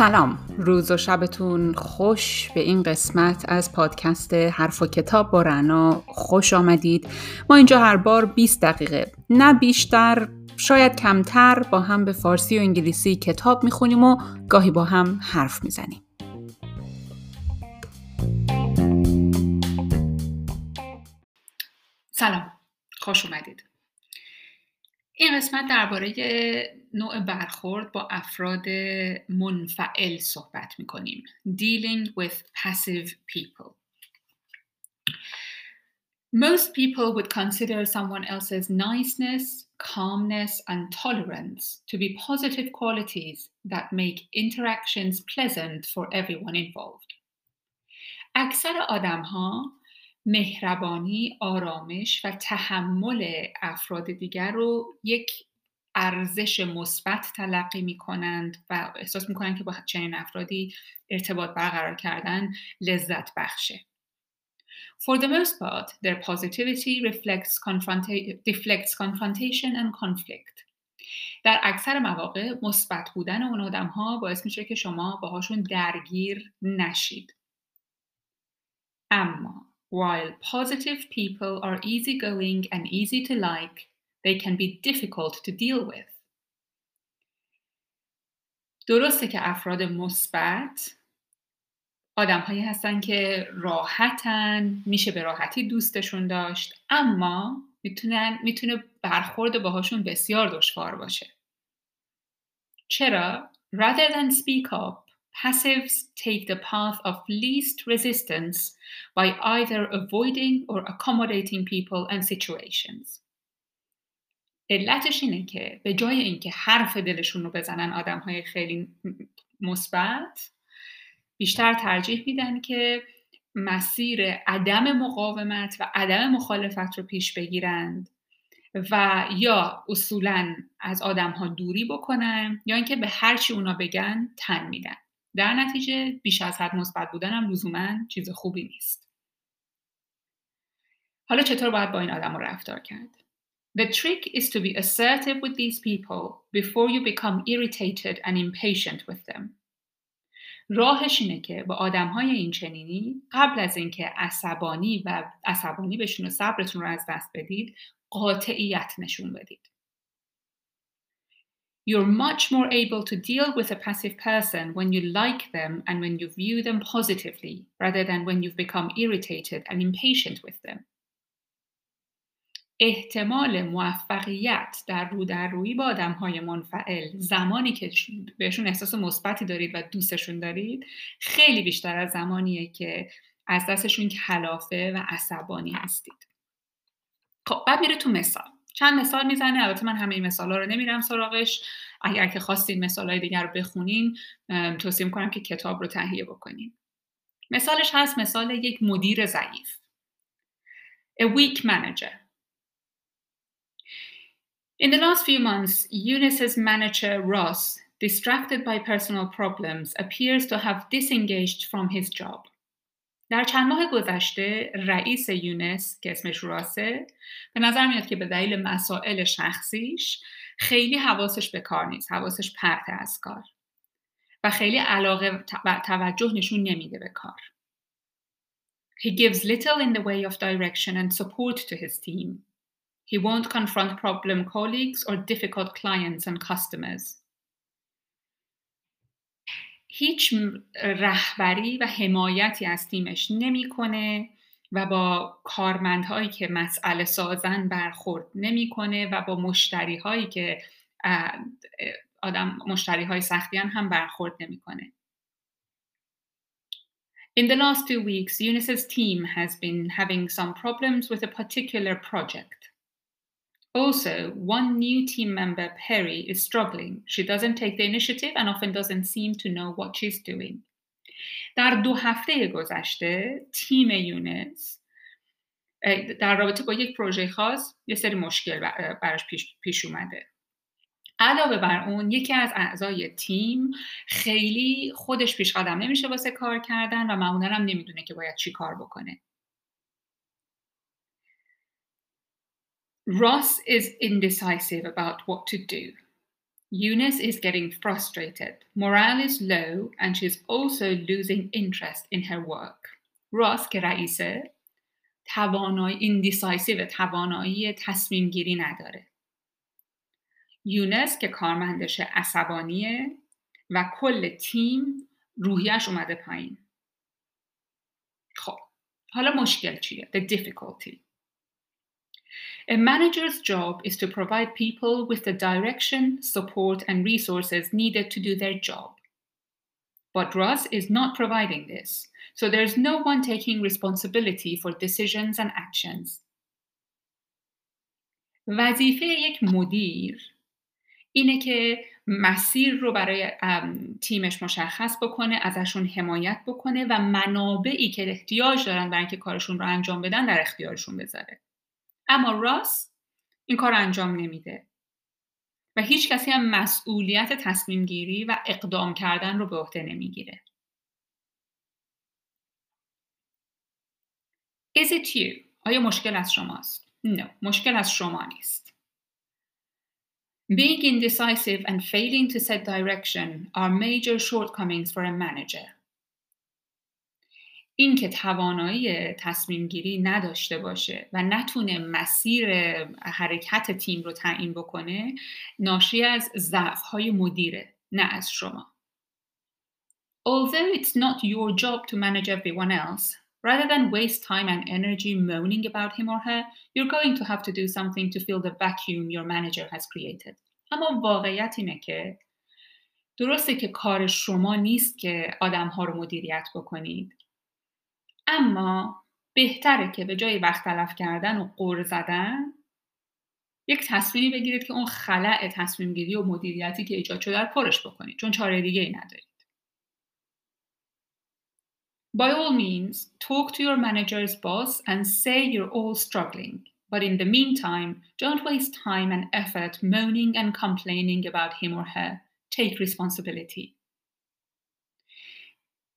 سلام. روز و شبتون خوش به این قسمت از پادکست حرف و کتاب با رنا. خوش آمدید. ما اینجا هر بار 20 دقیقه. نه بیشتر شاید کمتر با هم به فارسی و انگلیسی کتاب می‌خونیم و گاهی با هم حرف می‌زنیم. سلام خوش اومدید این قسمت درباره نوع برخورد با افراد منفعل صحبت می‌کنیم Dealing with passive people Most people would consider someone else's niceness, calmness, and tolerance to be positive qualities that make interactions pleasant for everyone involved. اکثر آدم ها مهربانی، آرامش و تحمل افراد دیگر رو یک ارزش مثبت تلقی می کنند و احساس می کنند که با چنین افرادی ارتباط برقرار کردن لذت بخشه. For the most part, their positivity reflects confronta- deflects confrontation and conflict. در اکثر مواقع مثبت بودن اون آدم ها باعث میشه که شما باهاشون درگیر نشید. اما while positive people are easygoing and easy to like, they can be difficult to deal with. درسته که افراد مثبت آدم هایی هستن که راحتن میشه به راحتی دوستشون داشت اما می‌تونن می‌تونه برخورد باهاشون بسیار دشوار باشه چرا rather than speak up passives take the path of least resistance by either avoiding or accommodating people and situations. علتش اینه که به جای اینکه حرف دلشون رو بزنن آدم های خیلی مثبت بیشتر ترجیح میدن که مسیر عدم مقاومت و عدم مخالفت رو پیش بگیرند و یا اصولا از آدم ها دوری بکنن یا اینکه به هر چی اونا بگن تن میدن در نتیجه بیش از حد مثبت بودن هم لزوما چیز خوبی نیست حالا چطور باید با این آدم رفتار کرد The trick is to be assertive with these people before you become irritated and impatient with them. راهش اینه که با آدم های این چنینی قبل از اینکه عصبانی و عصبانی بشون و صبرتون رو از دست بدید قاطعیت نشون بدید. You're much more able to deal with a passive person when you like them and when you view them positively, rather than when you've become irritated and impatient with them. احتمال موفقیت در رو در روی با آدم های منفعل زمانی که بهشون احساس مثبتی دارید و دوستشون دارید خیلی بیشتر از زمانیه که از دستشون کلافه و عصبانی هستید خب بعد میره تو مثال چند مثال می‌زنه. البته من همه این مثال ها رو نمیرم سراغش. اگر که خواستین مثال های دیگر رو بخونین توصیه می‌کنم که کتاب رو تهیه بکنین. مثالش هست مثال یک مدیر ضعیف. A weak manager. In the last few months, Eunice's manager Ross, distracted by personal problems, appears to have disengaged from his job. در چند ماه گذشته رئیس یونس که اسمش راسه به نظر میاد که به دلیل مسائل شخصیش خیلی حواسش به کار نیست حواسش پرت از کار و خیلی علاقه و توجه نشون نمیده به کار He gives little in the way of direction and support to his team. He won't confront problem colleagues or difficult clients and customers. هیچ رهبری و حمایتی از تیمش نمی‌کنه و با کارمندهایی که مسئله سازن برخورد نمی‌کنه و با مشتری هایی که آدم مشتری های سختیان هم برخورد نمی‌کنه. In the last two weeks, Eunice's team has been having some problems with a particular project. Also, one new team member, Perry, is struggling. She doesn't take the initiative and often doesn't seem to know what she's doing. در دو هفته گذشته تیم یونس در رابطه با یک پروژه خاص یه سری مشکل براش پیش, پیش اومده علاوه بر اون یکی از اعضای تیم خیلی خودش پیش قدم نمیشه واسه کار کردن و معمولا هم نمی‌دونه که باید چی کار بکنه Ross is indecisive about what to do. Eunice is getting frustrated. Morale is low and she's also losing interest in her work. Ross که رئیسه توانایی ایندیسایسیو توانایی تصمیم گیری نداره. یونس که کارمندش عصبانیه و کل تیم روحیش اومده پایین. خب حالا مشکل چیه؟ The difficulty. A manager's job is to provide people with the direction, support, and resources needed to do their job. But Ross is not providing this, so there's no one taking responsibility for decisions and actions. وظیفه یک مدیر اینه که مسیر رو برای تیمش مشخص بکنه ازشون حمایت بکنه و منابعی که احتیاج دارن برای اینکه کارشون رو انجام بدن در اختیارشون بذاره اما راس این کار انجام نمیده و هیچ کسی هم مسئولیت تصمیم گیری و اقدام کردن رو به عهده نمی‌گیره. Is it you? آیا مشکل از شماست؟ No, مشکل از شما نیست. Being indecisive and failing to set direction are major shortcomings for a manager. این که توانایی تصمیم گیری نداشته باشه و نتونه مسیر حرکت تیم رو تعیین بکنه ناشی از ضعف های مدیره نه از شما Although it's not your job to manage everyone else, rather than waste time and energy moaning about him or her, you're going to have to do something to fill the vacuum your manager has created. اما واقعیت اینه که درسته که کار شما نیست که آدم ها رو مدیریت بکنید اما بهتره که به جای وقت تلف کردن و قور زدن یک تصمیمی بگیرید که اون خلع تصمیم گیری و مدیریتی که ایجاد شده رو پرش بکنید چون چاره دیگه ای ندارید By all means, talk to your manager's boss and say you're all struggling. But in the meantime, don't waste time and effort moaning and complaining about him or her. Take responsibility.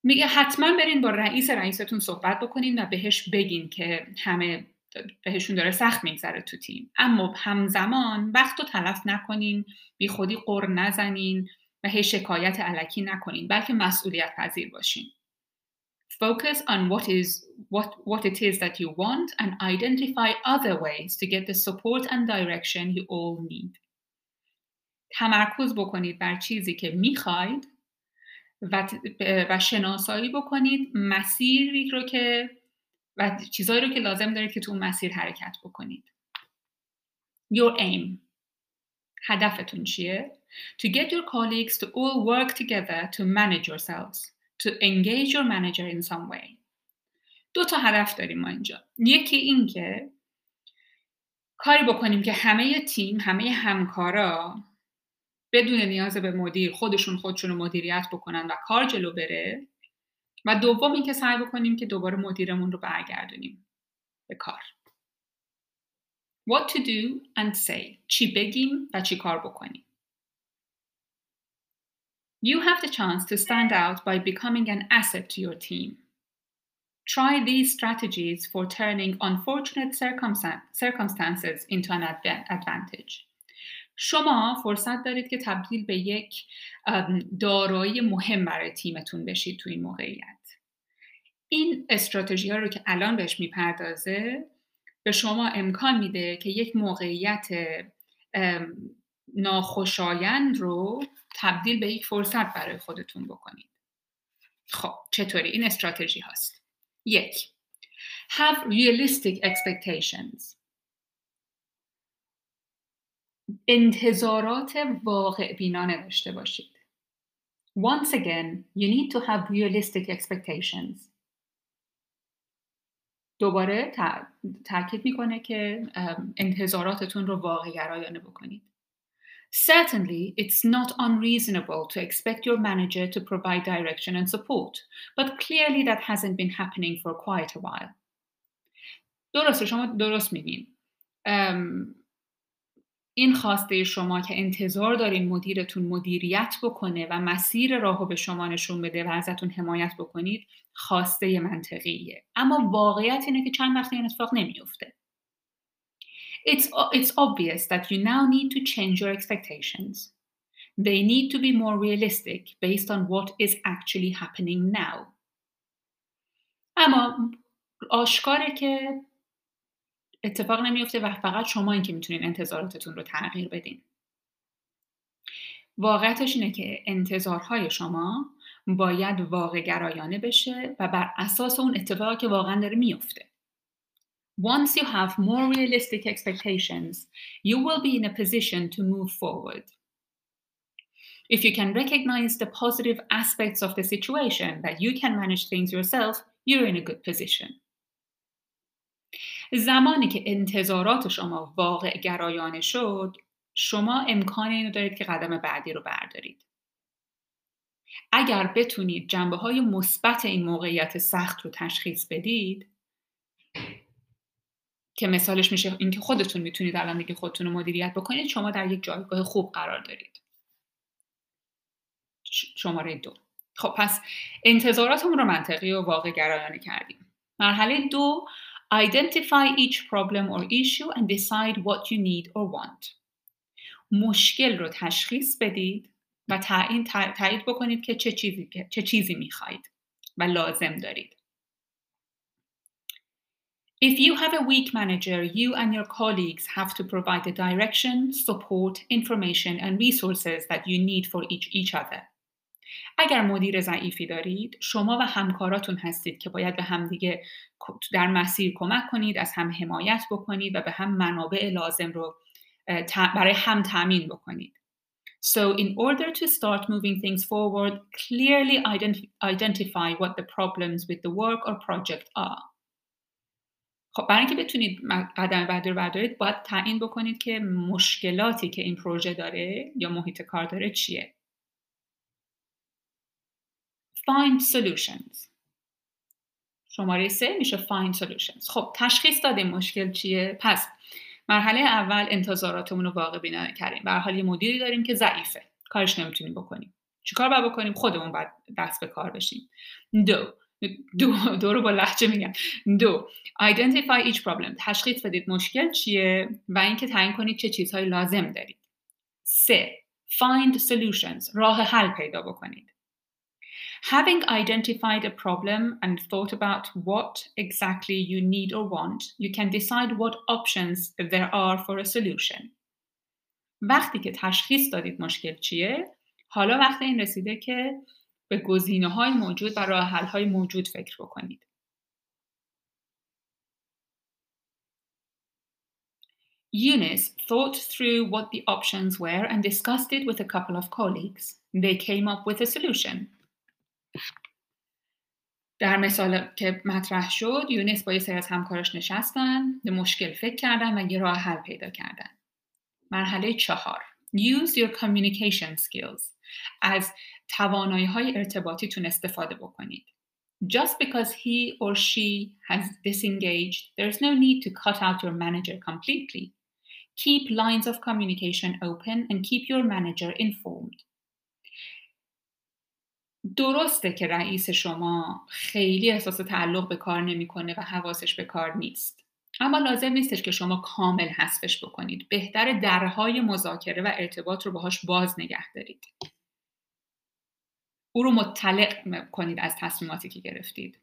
میگه حتما برین با رئیس رئیستون صحبت بکنین و بهش بگین که همه بهشون داره سخت میگذره تو تیم اما همزمان وقت رو تلف نکنین بی خودی قر نزنین و هی شکایت علکی نکنین بلکه مسئولیت پذیر باشین Focus on what is what what it is that you want and identify other ways to get the support and direction you all need. تمرکز بکنید بر چیزی که می‌خواید و, و شناسایی بکنید مسیری رو که و چیزهایی رو که لازم دارید که تو اون مسیر حرکت بکنید. Your aim. هدفتون چیه؟ To get your colleagues to all work together to manage yourselves. To engage your manager in some way. دو تا هدف داریم ما اینجا. یکی این که کاری بکنیم که همه تیم همه همکارا بدون نیاز به مدیر خودشون خودشون رو مدیریت بکنن و کار جلو بره و دوم اینکه سعی بکنیم که دوباره مدیرمون رو برگردونیم به کار What to do and say چی بگیم و چی کار بکنیم You have the chance to stand out by becoming an asset to your team. Try these strategies for turning unfortunate circumstances into an advantage. شما فرصت دارید که تبدیل به یک دارایی مهم برای تیمتون بشید تو این موقعیت. این استراتژی ها رو که الان بهش می‌پردازه به شما امکان میده که یک موقعیت ناخوشایند رو تبدیل به یک فرصت برای خودتون بکنید. خب چطوری؟ این استراتژی هاست. یک have realistic expectations. انتظارات واقع بینانه داشته باشید. Once again, you need to have realistic expectations. دوباره تاکید میکنه که انتظاراتتون رو واقع گرایانه بکنید. Certainly, it's not unreasonable to expect your manager to provide direction and support, but clearly that hasn't been happening for quite a while. درسته شما درست میگین. این خواسته شما که انتظار دارین مدیرتون مدیریت بکنه و مسیر راهو به شما نشون بده و ازتون حمایت بکنید خواسته منطقیه اما واقعیت اینه که چند وقت این اتفاق نمیفته It's, it's obvious that you now need to change your expectations. They need to be more realistic based on what is actually happening now. اما آشکاره که اتفاق نمیفته و فقط شما این که می‌تونین انتظاراتتون رو تغییر بدین. واقعیتش اینه که انتظارهای شما باید واقع گرایانه بشه و بر اساس اون اتفاقی که واقعا داره میفته. Once you have more realistic expectations, you will be in a position to move forward. If you can recognize the positive aspects of the situation, that you can manage things yourself, you're in a good position. زمانی که انتظارات شما واقع گرایانه شد شما امکان اینو دارید که قدم بعدی رو بردارید. اگر بتونید جنبه های مثبت این موقعیت سخت رو تشخیص بدید که مثالش میشه اینکه خودتون می‌تونید الان دیگه خودتون رو مدیریت بکنید شما در یک جایگاه خوب قرار دارید. شماره دو. خب پس انتظاراتمون رو منطقی و واقع گرایانه کردیم. مرحله دو Identify each problem or issue and decide what you need or want. مشکل رو تشخیص بدید و تعیین تایید بکنید که چه چیزی چه چیزی میخواهید و لازم دارید. If you have a weak manager, you and your colleagues have to provide the direction, support, information, and resources that you need for each, each other. اگر مدیر ضعیفی دارید شما و همکاراتون هستید که باید به همدیگه در مسیر کمک کنید از هم حمایت بکنید و به هم منابع لازم رو برای هم تامین بکنید So in order to start moving things forward, clearly identify what the problems with the work or project are. خب برای اینکه بتونید قدم بعدی رو بردارید باید تعیین بکنید که مشکلاتی که این پروژه داره یا محیط کار داره چیه find solutions. شماره سه میشه find solutions. خب تشخیص دادیم مشکل چیه. پس مرحله اول انتظاراتمون رو واقع بینانه کردیم. به حال یه مدیری داریم که ضعیفه. کارش نمی‌تونیم بکنیم. چیکار باید بکنیم؟ خودمون باید دست به کار بشیم. دو دو, دو رو با لحجه میگم. دو identify each problem. تشخیص بدید مشکل چیه و اینکه تعیین کنید چه چیزهایی لازم دارید. سه find solutions. راه حل پیدا بکنید. Having identified a problem and thought about what exactly you need or want, you can decide what options there are for a solution. وقتی که تشخیص دادید مشکل چیه، حالا وقت این رسیده که به گزینه های موجود و راه حل های موجود فکر بکنید. Eunice thought through what the options were and discussed it with a couple of colleagues. They came up with a solution. در مثال که مطرح شد یونس با یه سری از همکارش نشستن به مشکل فکر کردن و یه راه حل پیدا کردن مرحله چهار Use your communication skills از توانایی های ارتباطیتون استفاده بکنید Just because he or she has disengaged, there's no need to cut out your manager completely. Keep lines of communication open and keep your manager informed. درسته که رئیس شما خیلی احساس تعلق به کار نمی‌کنه و حواسش به کار نیست اما لازم نیستش که شما کامل حذفش بکنید بهتر درهای مذاکره و ارتباط رو باهاش باز نگه دارید او رو مطلع کنید از تصمیماتی که گرفتید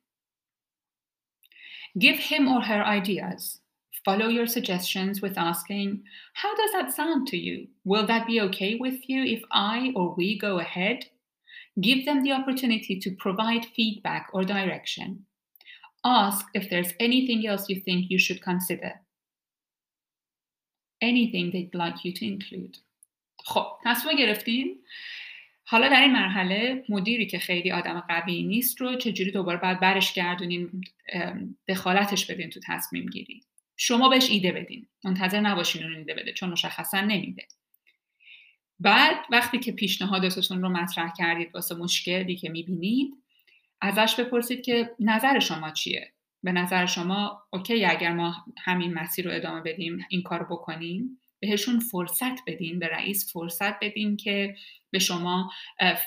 Give him or her ideas. Follow your suggestions with asking, How does that sound to you? Will that be okay with you if I or we go ahead? Give them the opportunity to provide feedback or direction. Ask if there's anything else you think you should consider. Anything they'd like you to include. خب تصمیم گرفتین حالا در این مرحله مدیری که خیلی آدم قوی نیست رو چجوری دوباره باید برش گردونین دخالتش بدین تو تصمیم گیری شما بهش ایده بدین منتظر نباشین اون ایده بده چون مشخصا نمیده بعد وقتی که پیشنهاداتتون رو مطرح کردید واسه مشکلی که می‌بینید ازش بپرسید که نظر شما چیه؟ به نظر شما okay اگر ما همین مسیر رو ادامه بدیم این کار بکنیم؟ بهشون فرصت بدین به رئیس فرصت بدین که به شما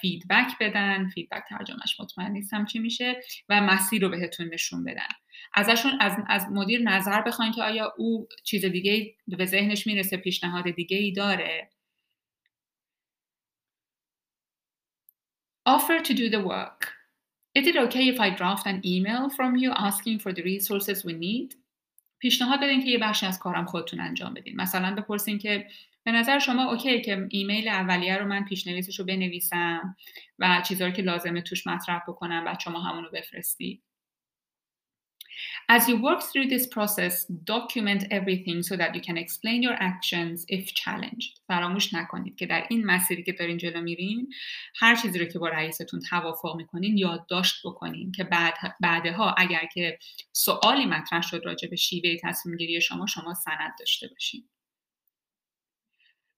feedback بدن. feedback ترجمهش مطمئن نیستم چی میشه. و مسیر رو بهتون نشون بدن. ازشون از, از مدیر نظر بخواین که آیا او چیز دیگه به ذهنش می‌رسه پیشنهاد دیگه ای داره. Offer to do the work. Is it okay if I draft an email from you asking for the resources we need? پیشنهاد بدین که یه بخشی از کارم خودتون انجام بدین. مثلا بپرسین که به نظر شما اوکی که ایمیل اولیه رو من پیشنویسش رو بنویسم و چیزهایی که لازمه توش مطرح بکنم بعد شما همون رو بفرستی. As you work through this process, document everything so that you can explain your actions if challenged. فراموش نکنید که در این مسیری که دارین جلو میرین هر چیزی رو که با رئیستون توافق می‌کنین یادداشت بکنین که بعد بعدها اگر که سوالی مطرح شد راجع به شیوه تصمیم گیری شما شما سند داشته باشین.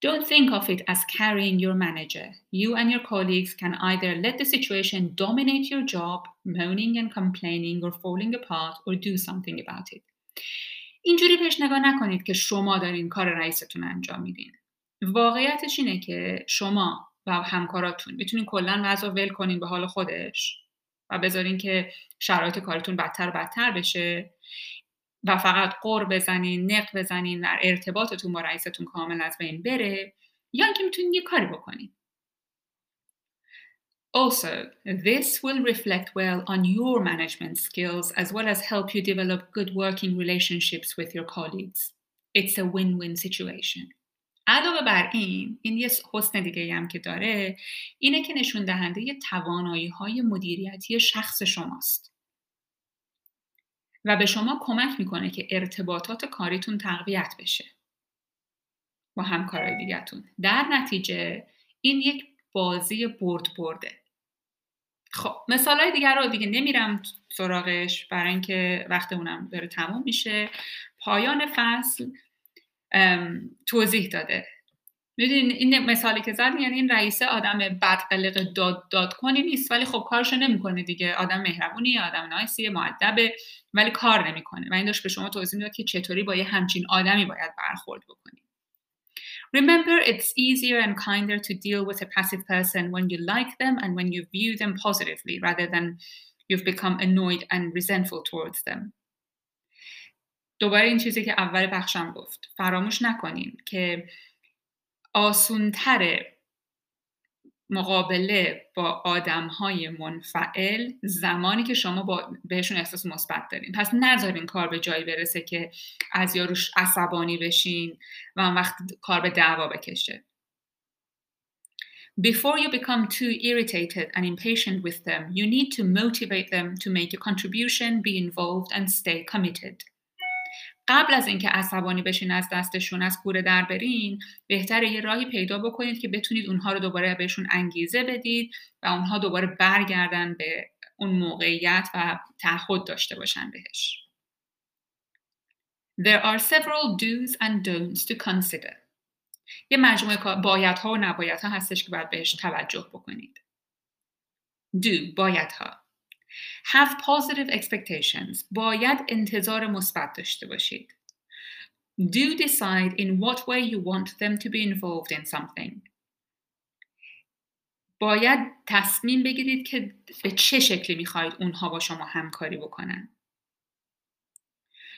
Don't think of it as carrying your manager. You and your colleagues can either let the situation dominate your job, moaning and complaining or falling apart, or do something about it. اینجوری پیش نگاه نکنید که شما دارین کار رئیستون انجام میدین. واقعیتش اینه که شما و همکاراتون می‌تونین کلا وضع ول کنین به حال خودش و بذارین که شرایط کارتون بدتر بدتر بشه و فقط قر بزنین نق بزنین در ارتباطتون با رئیستون کامل از بین بره یا اینکه می‌تونین یه کاری بکنین Also, this will reflect well on your management skills as well as help you develop good working relationships with your colleagues. It's a win-win situation. علاوه بر این این یه حسن دیگه هم که داره اینه که نشون دهنده توانایی های مدیریتی شخص شماست و به شما کمک می‌کنه که ارتباطات کاریتون تقویت بشه. با همکارای دیگهتون. در نتیجه این یک بازی برد برده. خب مثال های دیگر رو دیگه نمیرم سراغش برای اینکه وقتمونم داره تموم میشه. پایان فصل توضیح داده. می‌دونین این مثالی که زد یعنی این رئیسه آدم بد قلق داد داد کنی نیست. ولی خب کارشو نمی‌کنه دیگه. آدم مهربونی آدم نایسیه معدبه ولی کار نمی‌کنه. و این داشت به شما توضیح می‌داد که چطوری با یه همچین آدمی باید برخورد بکنی. Remember, it's easier and kinder to deal with a passive person when you like them and when you view them positively rather than you've become annoyed and resentful towards them. دوباره این چیزی که اول بخشم گفت. فراموش نکنین که آسونتره مقابله با آدم های منفعل زمانی که شما با بهشون احساس مثبت دارین پس نذارین کار به جایی برسه که از یاروش عصبانی بشین و اون وقت کار به دعوا بکشه Before you become too irritated and impatient with them, you need to motivate them to make a contribution, be involved, and stay committed. قبل از اینکه عصبانی بشین از دستشون از کوره در برین بهتره یه راهی پیدا بکنید که بتونید اونها رو دوباره بهشون انگیزه بدید و اونها دوباره برگردن به اون موقعیت و تعهد داشته باشن بهش There are several do's and don'ts to consider. یه مجموعه بایدها و نبایدها هستش که باید بهش توجه بکنید. Do بایدها Have positive expectations. باید انتظار مثبت داشته باشید. Do decide in what way you want them to be involved in something. باید تصمیم بگیرید که به چه شکلی میخواهید اونها با شما همکاری بکنن.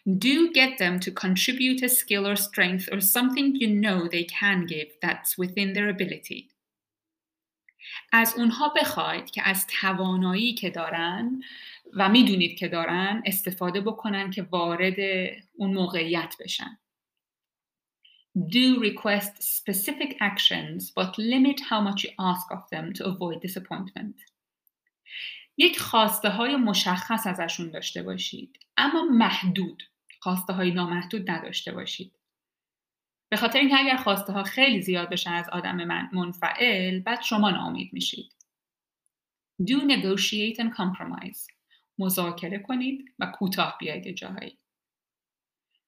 Do get them to contribute a skill or strength or something you know they can give that's within their ability. از اونها بخواید که از توانایی که دارن و می‌دونید که دارن استفاده بکنن که وارد اون موقعیت بشن. Do request specific actions but limit how much you ask of them to avoid disappointment. یک خواسته های مشخص ازشون داشته باشید اما محدود خواسته های نامحدود نداشته باشید. به خاطر اینکه اگر خواسته ها خیلی زیاد بشن از آدم من منفعل بعد شما ناامید میشید. Do negotiate and compromise. مذاکره کنید و کوتاه بیایید جاهایی.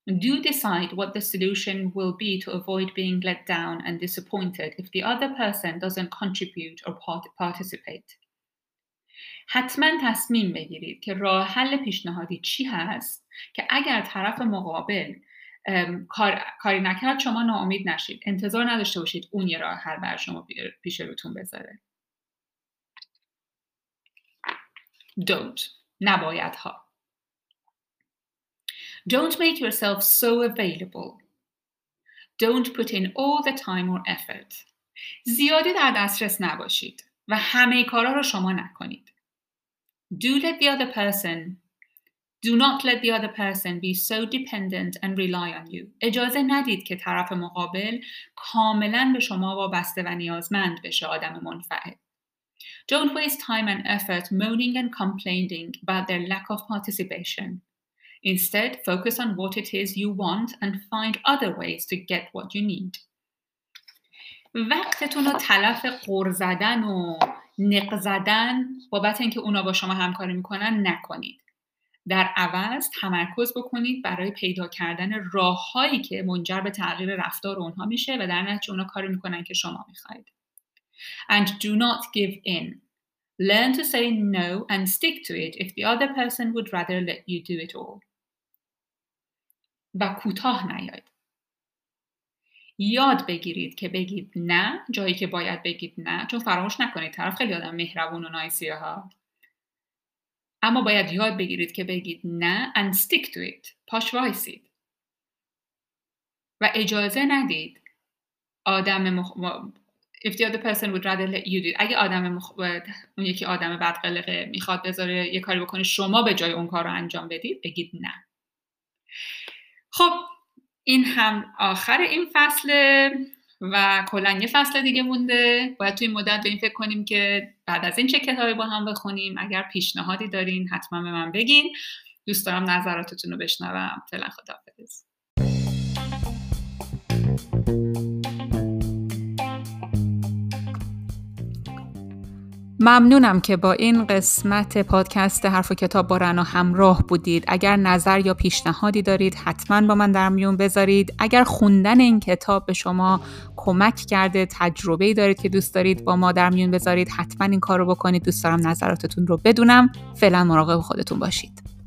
Do decide what the solution will be to avoid being let down and disappointed if the other person doesn't contribute or participate. حتما تصمیم بگیرید که راه حل پیشنهادی چی هست که اگر طرف مقابل کار، کاری نکرد شما ناامید نشید انتظار نداشته باشید اون یه راه حل بر شما پیش روتون بذاره don't نباید ها Don't make yourself so available. Don't put in all the time or effort. زیادی در دسترس نباشید و همه کارا رو شما نکنید. Do let the other person Do not let the other person be so dependent and rely on you. اجازه ندید که طرف مقابل کاملا به شما وابسته و نیازمند بشه آدم منفعل. Don't waste time and effort moaning and complaining about their lack of participation. Instead, focus on what it is you want and find other ways to get what you need. وقتتون رو تلف قر زدن و نق زدن بابت اینکه اونا با شما همکاری میکنن نکنید. در عوض تمرکز بکنید برای پیدا کردن راههایی که منجر به تغییر رفتار اونها میشه و در نتیجه اونا کاری می‌کنن که شما می‌خواید. And do not give in. Learn to say no and stick to it if the other person would rather let you do it all. و کوتاه نیاید. یاد بگیرید که بگید نه جایی که باید بگید نه چون فراموش نکنید طرف خیلی آدم مهربون و نایسیه ها اما باید یاد بگیرید که بگید نه and stick to it. پاش وایسید. و اجازه ندید آدم مخ... if the other person would rather let you do اگه آدم مخ... اون یکی آدم بدقلقه می‌خواد بذاره یه کاری بکنه شما به جای اون کار رو انجام بدید بگید نه. خب این هم آخر این فصل. و کلا یه فصل دیگه مونده. باید توی این مدت به این فکر کنیم که بعد از این چه کتابی با هم بخونیم. اگر پیشنهادی دارین حتما به من بگین. دوست دارم نظراتتون رو بشنوم. فعلا خداحافظ. ممنونم که با این قسمت پادکست حرف و کتاب با رنا همراه بودید. اگر نظر یا پیشنهادی دارید حتما با من در میون بذارید. اگر خوندن این کتاب به شما کمک کرده تجربه دارید که دوست دارید با ما در میون بذارید حتما این کار رو بکنید. دوست دارم نظراتتون رو بدونم. فعلا مراقب خودتون باشید.